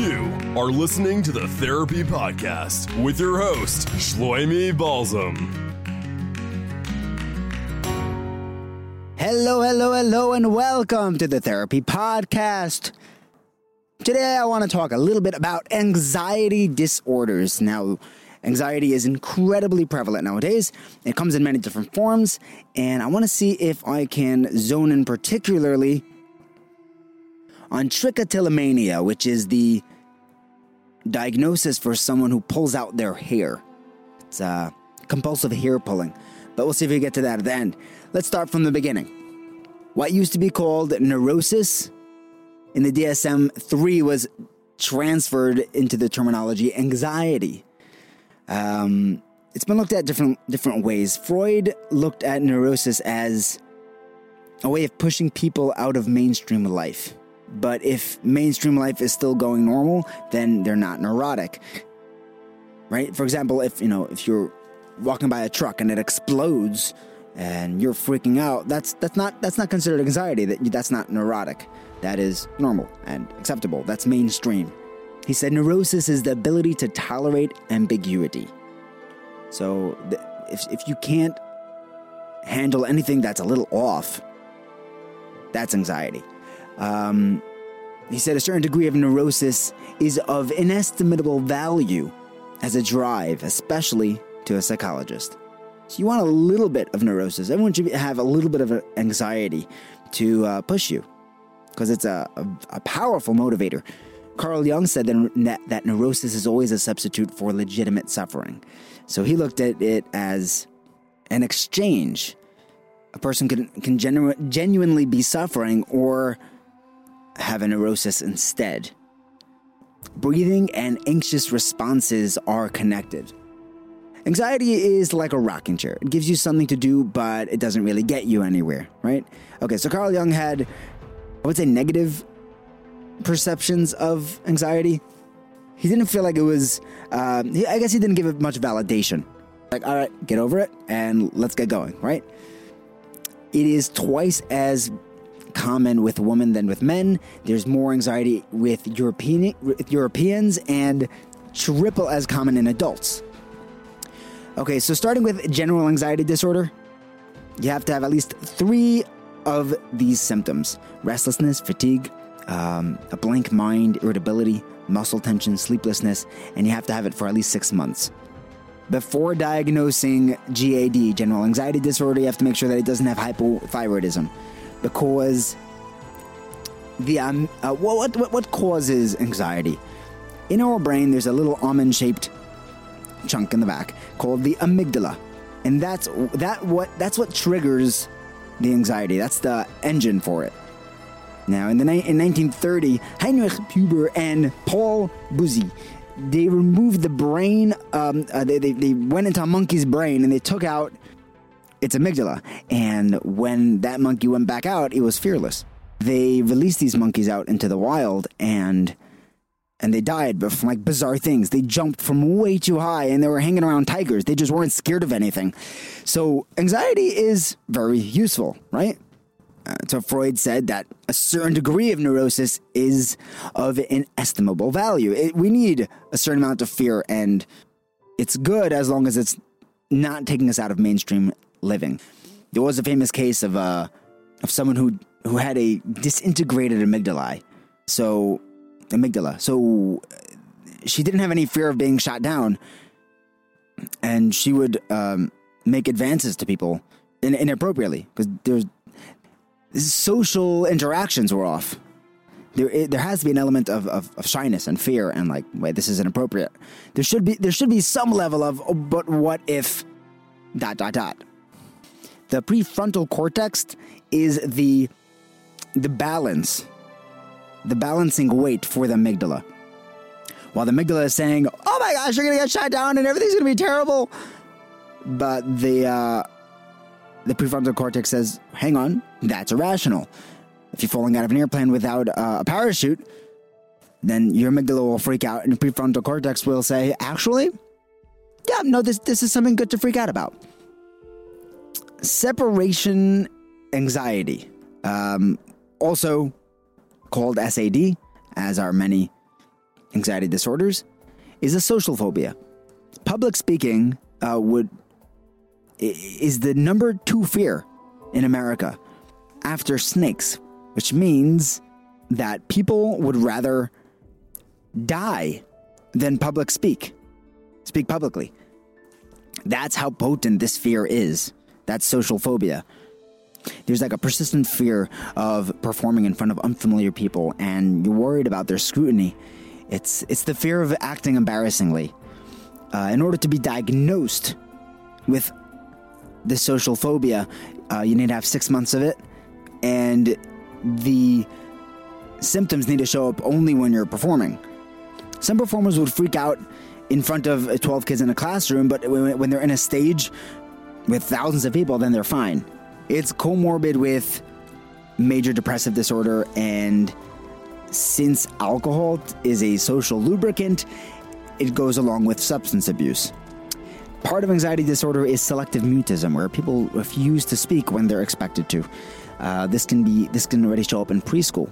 You are listening to the Therapy Podcast with your host, Shloimi Balsam. Hello, hello, hello, and welcome to the Therapy Podcast. Today, I want to talk a little bit about anxiety disorders. Now, anxiety is incredibly prevalent nowadays. It comes in many different forms, and I want to see if I can zone in particularly on trichotillomania, which is the diagnosis for someone who pulls out their hair. It's uh, compulsive hair pulling, but we'll see if we get to that at the end. Let's start from the beginning. What used to be called neurosis in the DSM 3 was transferred into the terminology anxiety. Um, it's been looked at different different ways. Freud looked at neurosis as a way of pushing people out of mainstream life. But if mainstream life is still going normal, then they're not neurotic. Right? For example, if you know, if you're walking by a truck and it explodes and you're freaking out, that's that's not that's not considered anxiety. That that's not neurotic. That is normal and acceptable. That's mainstream. He said neurosis is the ability to tolerate ambiguity. So if if you can't handle anything that's a little off, that's anxiety. Um, he said a certain degree of neurosis is of inestimable value as a drive, especially to a psychologist. So you want a little bit of neurosis. Everyone should have a little bit of anxiety to uh, push you because it's a, a, a, powerful motivator. Carl Jung said that, that neurosis is always a substitute for legitimate suffering. So he looked at it as an exchange. A person can, can genu- genuinely be suffering or have a neurosis instead. Breathing and anxious responses are connected. Anxiety is like a rocking chair. It gives you something to do, but it doesn't really get you anywhere, right? Okay, so Carl Jung had, I would say, negative perceptions of anxiety. He didn't feel like it was, uh, he, I guess he didn't give it much validation. Like, all right, get over it and let's get going, right? It is twice as common with women than with men. There's more anxiety with European with Europeans and triple as common in adults. Okay, so starting with general anxiety disorder, you have to have at least three of these symptoms restlessness, fatigue, um, a blank mind, irritability, muscle tension, sleeplessness, and you have to have it for at least six months. Before diagnosing GAD, general anxiety disorder, you have to make sure that it doesn't have hypothyroidism because the um, uh, what, what what causes anxiety? In our brain, there's a little almond-shaped chunk in the back called the amygdala, and that's that what that's what triggers the anxiety. That's the engine for it. Now, in the in 1930, Heinrich Huber and Paul Bucy, they removed the brain. Um, uh, they, they they went into a monkey's brain and they took out its amygdala. And when that monkey went back out, it was fearless. They released these monkeys out into the wild and and they died but from like bizarre things. They jumped from way too high and they were hanging around tigers. They just weren't scared of anything. So anxiety is very useful, right? Uh, so Freud said that a certain degree of neurosis is of inestimable value. It, we need a certain amount of fear, and it's good as long as it's not taking us out of mainstream living. There was a famous case of uh, of someone who who had a disintegrated amygdala. So amygdala. So she didn't have any fear of being shot down, and she would um, make advances to people in, inappropriately because there's social interactions were off. There, it, there has to be an element of, of, of, shyness and fear and like, wait, this is inappropriate. There should be there should be some level of, oh, but what if, dot dot dot. The prefrontal cortex is the the balance, the balancing weight for the amygdala. While the amygdala is saying, "Oh my gosh, you're gonna get shot down and everything's gonna be terrible," but the uh, the prefrontal cortex says, "Hang on, that's irrational." If you're falling out of an airplane without uh, a parachute, then your amygdala will freak out, and the prefrontal cortex will say, "Actually, yeah, no, this this is something good to freak out about." Separation anxiety, um, also called SAD, as are many anxiety disorders, is a social phobia. Public speaking uh, would is the number two fear in America after snakes, which means that people would rather die than public speak, speak publicly. That's how potent this fear is. That's social phobia. There's like a persistent fear of performing in front of unfamiliar people, and you're worried about their scrutiny. It's it's the fear of acting embarrassingly. Uh, in order to be diagnosed with this social phobia, uh, you need to have six months of it, and the symptoms need to show up only when you're performing. Some performers would freak out in front of 12 kids in a classroom, but when they're in a stage with thousands of people, then they're fine. It's comorbid with major depressive disorder, and since alcohol is a social lubricant, it goes along with substance abuse. Part of anxiety disorder is selective mutism, where people refuse to speak when they're expected to. Uh, this can be this can already show up in preschool.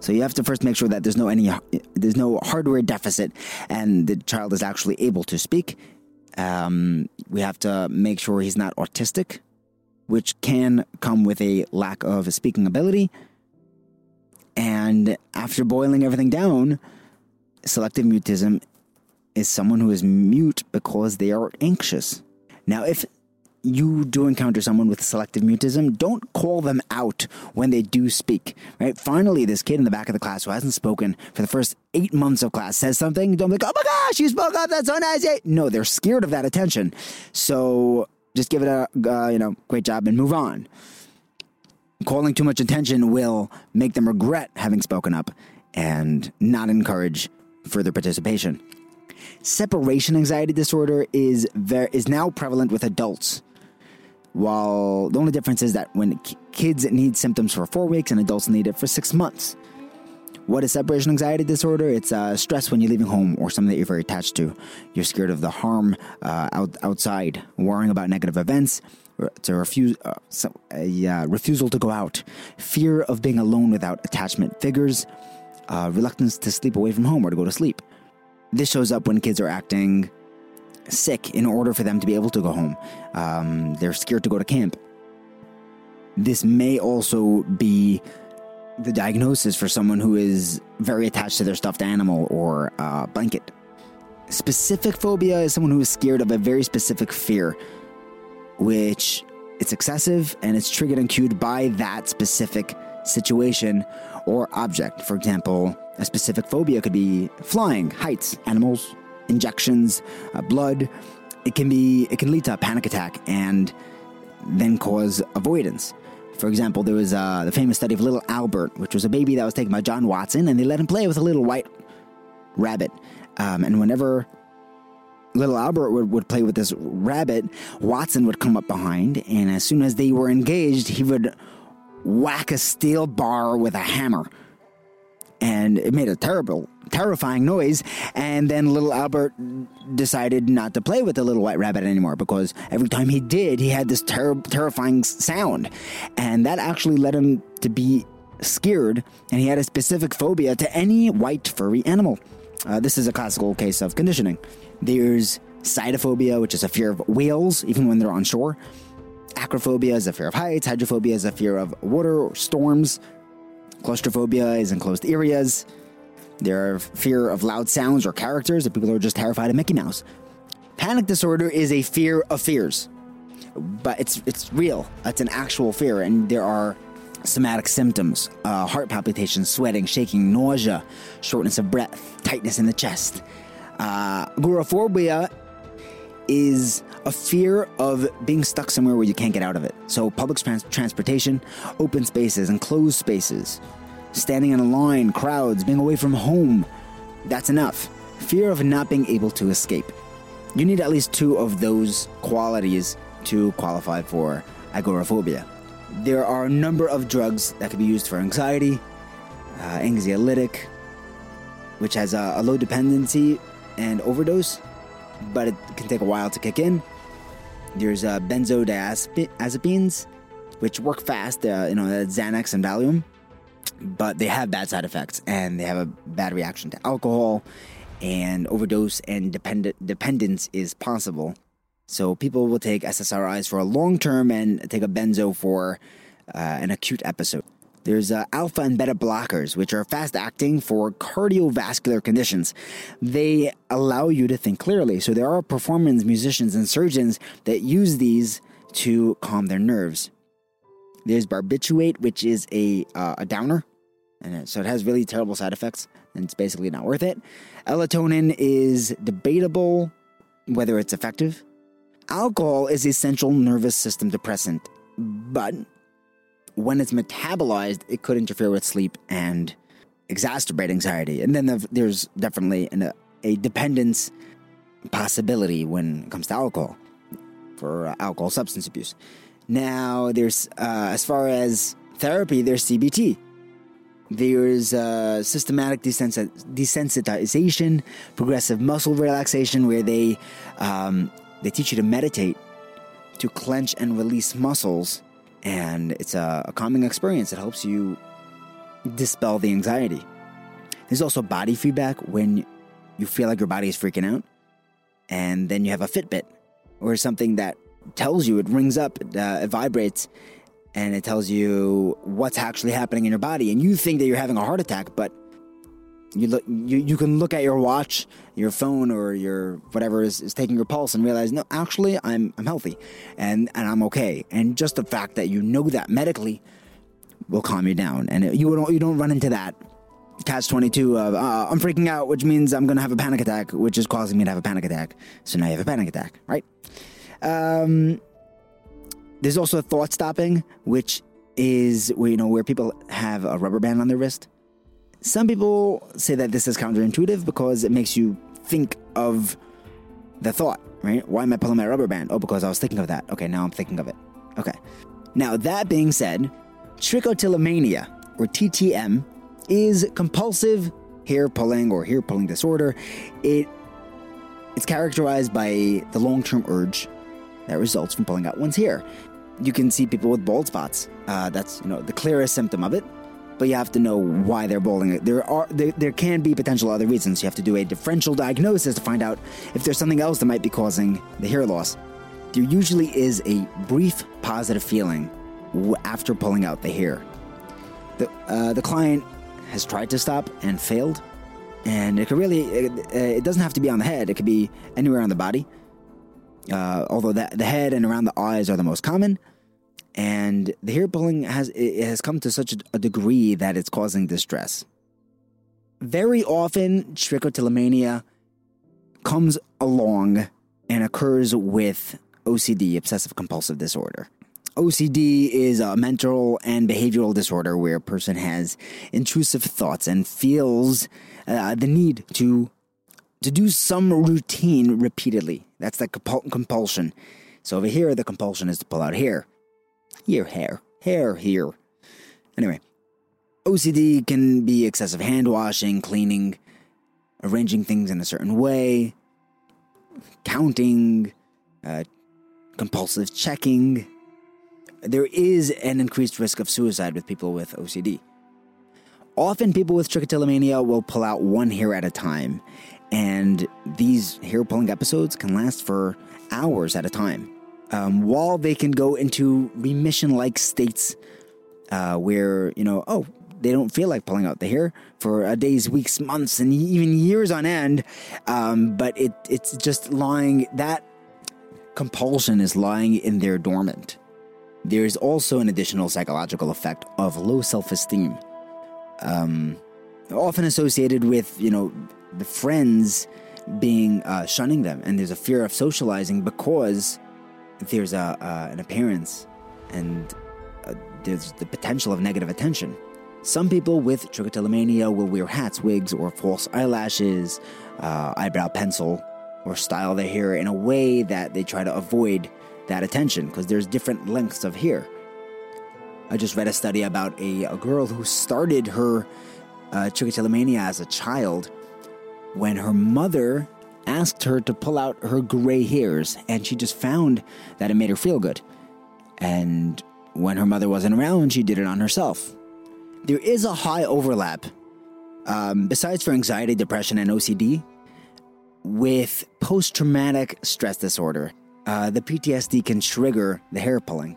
So you have to first make sure that there's no any there's no hardware deficit, and the child is actually able to speak. Um, we have to make sure he's not autistic, which can come with a lack of speaking ability. And after boiling everything down, selective mutism is someone who is mute because they are anxious. Now, if you do encounter someone with selective mutism, don't call them out when they do speak. Right? Finally, this kid in the back of the class who hasn't spoken for the first eight months of class says something. Don't be like, oh my gosh, you spoke up. That's so nice. No, they're scared of that attention. So just give it a uh, you know great job and move on. Calling too much attention will make them regret having spoken up and not encourage further participation. Separation anxiety disorder is ver- is now prevalent with adults. While the only difference is that when kids need symptoms for four weeks and adults need it for six months. What is separation anxiety disorder? It's uh, stress when you're leaving home or something that you're very attached to. You're scared of the harm uh, out, outside, worrying about negative events, to refuse uh, so, a uh, refusal to go out, fear of being alone without attachment figures, uh, reluctance to sleep away from home or to go to sleep. This shows up when kids are acting sick in order for them to be able to go home. Um, they're scared to go to camp. This may also be the diagnosis for someone who is very attached to their stuffed animal or uh, blanket. Specific phobia is someone who is scared of a very specific fear, which it's excessive and it's triggered and cued by that specific situation or object. For example, a specific phobia could be flying, heights, animals, injections, uh, blood. It can be it can lead to a panic attack and then cause avoidance. For example, there was uh, the famous study of little Albert, which was a baby that was taken by John Watson, and they let him play with a little white rabbit. Um, and whenever little Albert would, would play with this rabbit, Watson would come up behind, and as soon as they were engaged, he would whack a steel bar with a hammer. And it made a terrible, terrifying noise. And then little Albert decided not to play with the little white rabbit anymore because every time he did, he had this ter- terrifying sound. And that actually led him to be scared, and he had a specific phobia to any white furry animal. Uh, this is a classical case of conditioning. There's Cetaphobia, which is a fear of whales, even when they're on shore. Acrophobia is a fear of heights. Hydrophobia is a fear of water or storms. Claustrophobia is enclosed areas. There are fear of loud sounds or characters, that people are just terrified of Mickey Mouse. Panic disorder is a fear of fears, but it's it's real. It's an actual fear, and there are somatic symptoms: uh, heart palpitations, sweating, shaking, nausea, shortness of breath, tightness in the chest. Uh, agoraphobia is a fear of being stuck somewhere where you can't get out of it. So, public trans- transportation, open spaces, enclosed spaces, standing in a line, crowds, being away from home. That's enough. Fear of not being able to escape. You need at least two of those qualities to qualify for agoraphobia. There are a number of drugs that can be used for anxiety, uh, anxiolytic, which has a, a low dependency and overdose, but it can take a while to kick in. There's uh, benzodiazepines, which work fast, uh, you know, Xanax and Valium, but they have bad side effects and they have a bad reaction to alcohol, and overdose and dependent dependence is possible. So people will take SSRIs for a long term and take a benzo for uh, an acute episode. There's uh, alpha and beta blockers, which are fast acting for cardiovascular conditions. They allow you to think clearly. So there are performance musicians and surgeons that use these to calm their nerves. There's barbiturate, which is a uh, a downer, and so it has really terrible side effects, and it's basically not worth it. Elatonin is debatable whether it's effective. Alcohol is a central nervous system depressant, but when it's metabolized, it could interfere with sleep and exacerbate anxiety. And then there's definitely an, a dependence possibility when it comes to alcohol for uh, alcohol substance abuse. Now, there's uh, as far as therapy, there's CBT. There's uh, systematic desensitization, progressive muscle relaxation, where they um, they teach you to meditate, to clench and release muscles and it's a, a calming experience. It helps you dispel the anxiety. There's also body feedback when you feel like your body is freaking out, and then you have a Fitbit or something that tells you, it rings up, it, uh, it vibrates, and it tells you what's actually happening in your body. And you think that you're having a heart attack, but you look you, you can look at your watch your phone or your whatever is, is taking your pulse and realize no actually i'm i'm healthy and and i'm okay. And just the fact that you know that medically will calm you down. And you don't you don't run into that catch 22 of uh, i'm freaking out which means i'm gonna have a panic attack which is causing me to have a panic attack. So now you have a panic attack right? Um there's also thought stopping which is you know where people have a rubber band on their wrist some people say that this is counterintuitive because it makes you think of the thought, right? Why am I pulling my rubber band? Oh, because I was thinking of that. Okay, now I'm thinking of it. Okay. Now, that being said, trichotillomania, or TTM, is compulsive hair pulling or hair pulling disorder. It it's characterized by the long-term urge that results from pulling out one's hair. You can see people with bald spots. Uh, that's you know the clearest symptom of it but you have to know why they're bowling it. There are there, there can be potential other reasons. You have to do a differential diagnosis to find out if there's something else that might be causing the hair loss. There usually is a brief positive feeling after pulling out the hair. The uh, the client has tried to stop and failed, and it could really it, it doesn't have to be on the head. It could be anywhere on the body. Uh, although the, the head and around the eyes are the most common, and the hair pulling has it has come to such a degree that it's causing distress. Very often, trichotillomania comes along and occurs with OCD, obsessive compulsive disorder. OCD is a mental and behavioral disorder where a person has intrusive thoughts and feels uh, the need to to do some routine repeatedly. That's the compul- compulsion. So over here, the compulsion is to pull out hair. Your hair. Hair here. Anyway, OCD can be excessive hand washing, cleaning, arranging things in a certain way, counting, uh, compulsive checking. There is an increased risk of suicide with people with OCD. Often, people with trichotillomania will pull out one hair at a time, And these hair pulling episodes can last for hours at a time. Um, while they can go into remission like states uh, where, you know, oh, they don't feel like pulling out the hair for a days, weeks, months, and even years on end. Um, but it it's just lying that compulsion is lying in there dormant. There is also an additional psychological effect of low self esteem, um, often associated with you know the friends being uh, shunning them, and there's a fear of socializing because there's a uh, an appearance and uh, there's the potential of negative attention. Some people with trichotillomania will wear hats, wigs, or false eyelashes, uh, eyebrow pencil, or style their hair in a way that they try to avoid that attention because there's different lengths of hair. I just read a study about a, a girl who started her uh, trichotillomania as a child when her mother asked her to pull out her gray hairs, and she just found that it made her feel good. And when her mother wasn't around, she did it on herself. There is a high overlap, um, besides for anxiety, depression, and OCD, with post traumatic stress disorder. Uh, the PTSD can trigger the hair pulling.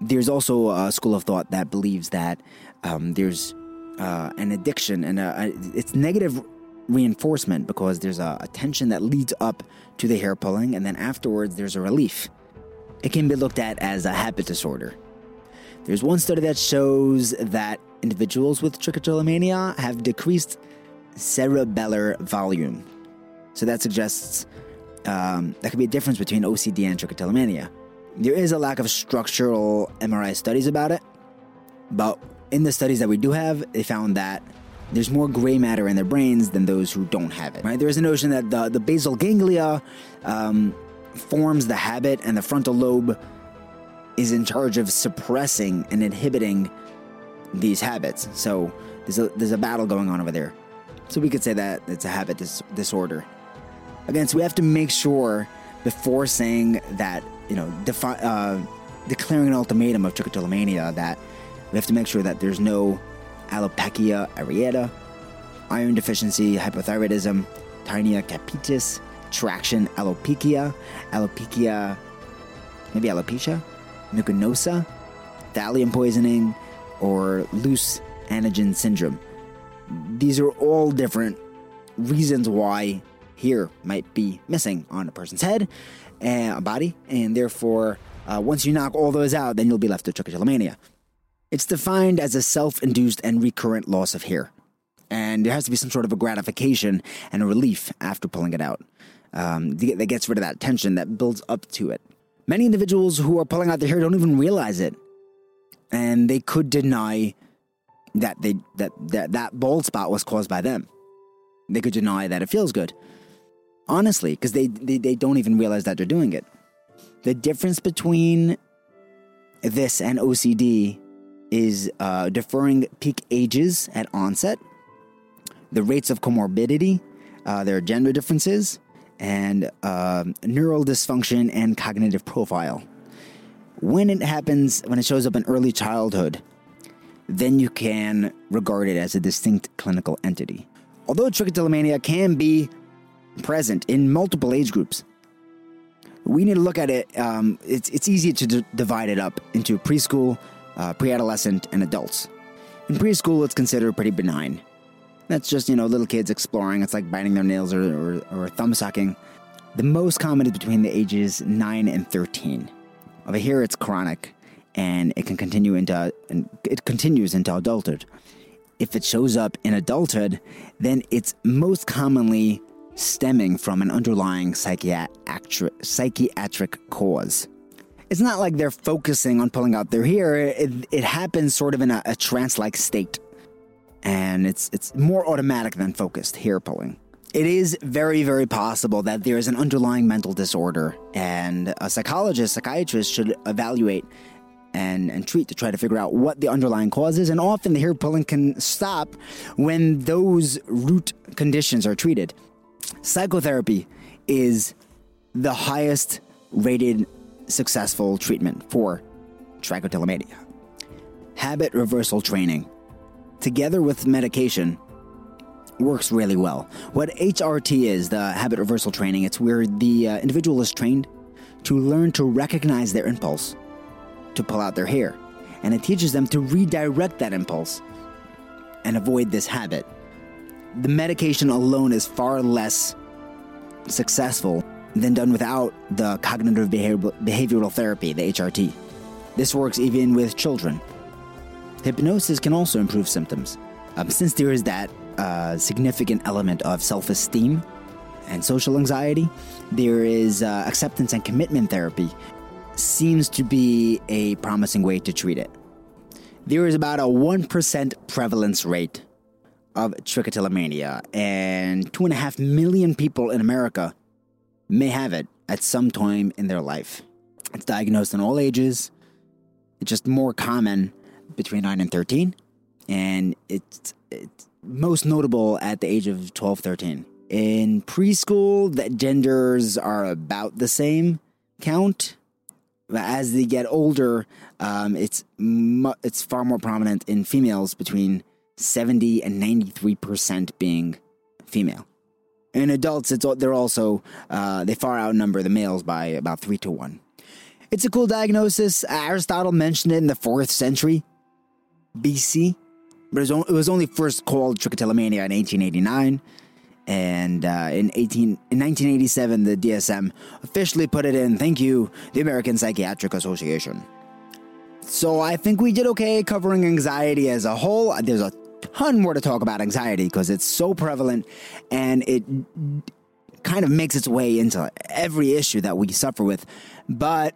There's also a school of thought that believes that um, there's uh, an addiction and a, a, it's negative reinforcement because there's a, a tension that leads up to the hair pulling, and then afterwards there's a relief. It can be looked at as a habit disorder. There's one study that shows that individuals with trichotillomania have decreased cerebellar volume. So that suggests um, that could be a difference between OCD and trichotillomania. There is a lack of structural MRI studies about it, but in the studies that we do have, they found that there's more gray matter in their brains than those who don't have it. Right? There is a notion that the, the basal ganglia um, forms the habit, and the frontal lobe is in charge of suppressing and inhibiting these habits. So there's a there's a battle going on over there. So we could say that it's a habit dis- disorder. Again, so we have to make sure before saying that you know defi- uh, declaring an ultimatum of trichotillomania that we have to make sure that there's no alopecia areata, iron deficiency, hypothyroidism, tinea capitis, traction alopecia, alopecia, maybe alopecia, mucosa, thallium poisoning, or loose anagen syndrome. These are all different reasons why here might be missing on a person's head and a body, and therefore, uh, once you knock all those out, then you'll be left with trichotillomania. It's defined as a self induced and recurrent loss of hair. And there has to be some sort of a gratification and a relief after pulling it out um, that gets rid of that tension that builds up to it. Many individuals who are pulling out their hair don't even realize it. And they could deny that they that, that that bald spot was caused by them. They could deny that it feels good. Honestly, because they, they, they don't even realize that they're doing it. The difference between this and OCD is uh, deferring peak ages at onset, the rates of comorbidity, uh, there are gender differences, and uh, neural dysfunction and cognitive profile. When it happens, when it shows up in early childhood, then you can regard it as a distinct clinical entity. Although trichotillomania can be present in multiple age groups, we need to look at it. Um, it's, it's easy to d- divide it up into preschool, uh, pre adolescent, and adults. In preschool, it's considered pretty benign. That's just, you know, little kids exploring. It's like biting their nails or, or, or thumb sucking. The most common is between the ages 9 and 13. Over here, it's chronic and it can continue into and it continues into adulthood. If it shows up in adulthood, then it's most commonly stemming from an underlying psychiatric, psychiatric cause it's not like they're focusing on pulling out their hair. It, it happens sort of in a, a trance like state. And it's, it's more automatic than focused hair pulling. It is very, very possible that there is an underlying mental disorder, and a psychologist, psychiatrist should evaluate and, and treat to try to figure out what the underlying cause is. And often the hair pulling can stop when those root conditions are treated. Psychotherapy is the highest rated successful treatment for trichotillomania. Habit reversal training, together with medication, works really well. What HRT is, the habit reversal training, it's where the uh, individual is trained to learn to recognize their impulse to pull out their hair. And it teaches them to redirect that impulse and avoid this habit. The medication alone is far less successful than done without the cognitive behavioral therapy, the HRT. This works even with children. Hypnosis can also improve symptoms. Um, since there is that uh, significant element of self esteem and social anxiety, there is uh, acceptance and commitment therapy, seems to be a promising way to treat it. There is about a 1% prevalence rate of trichotillomania, and 2.5 million people in America may have it at some time in their life. It's diagnosed in all ages, it's just more common between 9 and 13, and it's, it's most notable at the age of 12, 13. In preschool, the genders are about the same count. But as they get older, um, it's mu- it's far more prominent in females between 70 and 93% being female. In adults, it's they're also uh, they far outnumber the males by about three to one. It's a cool diagnosis. Aristotle mentioned it in the fourth century BC, but it was, only, first called trichotillomania in 1889. And uh, in 18 in 1987, the DSM officially put it in. Thank you, the American Psychiatric Association. So I think we did okay covering anxiety as a whole. There's a ton more to talk about anxiety because it's so prevalent and it kind of makes its way into every issue that we suffer with. But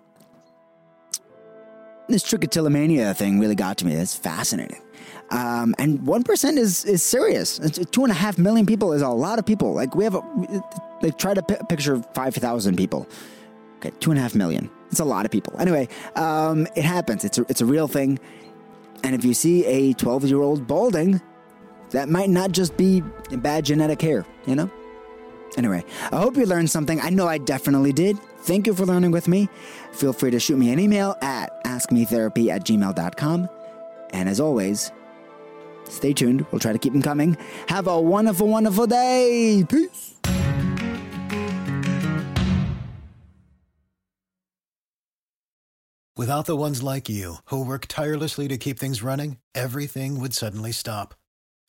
this trichotillomania thing really got to me. It's fascinating. Um, and 1% is, is serious. It's, two and a half million people is a lot of people. Like, we have a, like, try to p- picture 5,000 people. Okay, two and a half million. It's a lot of people. Anyway, um, it happens. It's a, it's a real thing. And if you see a 12 year old balding, that might not just be bad genetic hair, you know? Anyway, I hope you learned something. I know I definitely did. Thank you for learning with me. Feel free to shoot me an email at askmetherapy at gmail.com. And as always, stay tuned. We'll try to keep them coming. Have a wonderful, wonderful day. Peace. Without the ones like you, who work tirelessly to keep things running, everything would suddenly stop.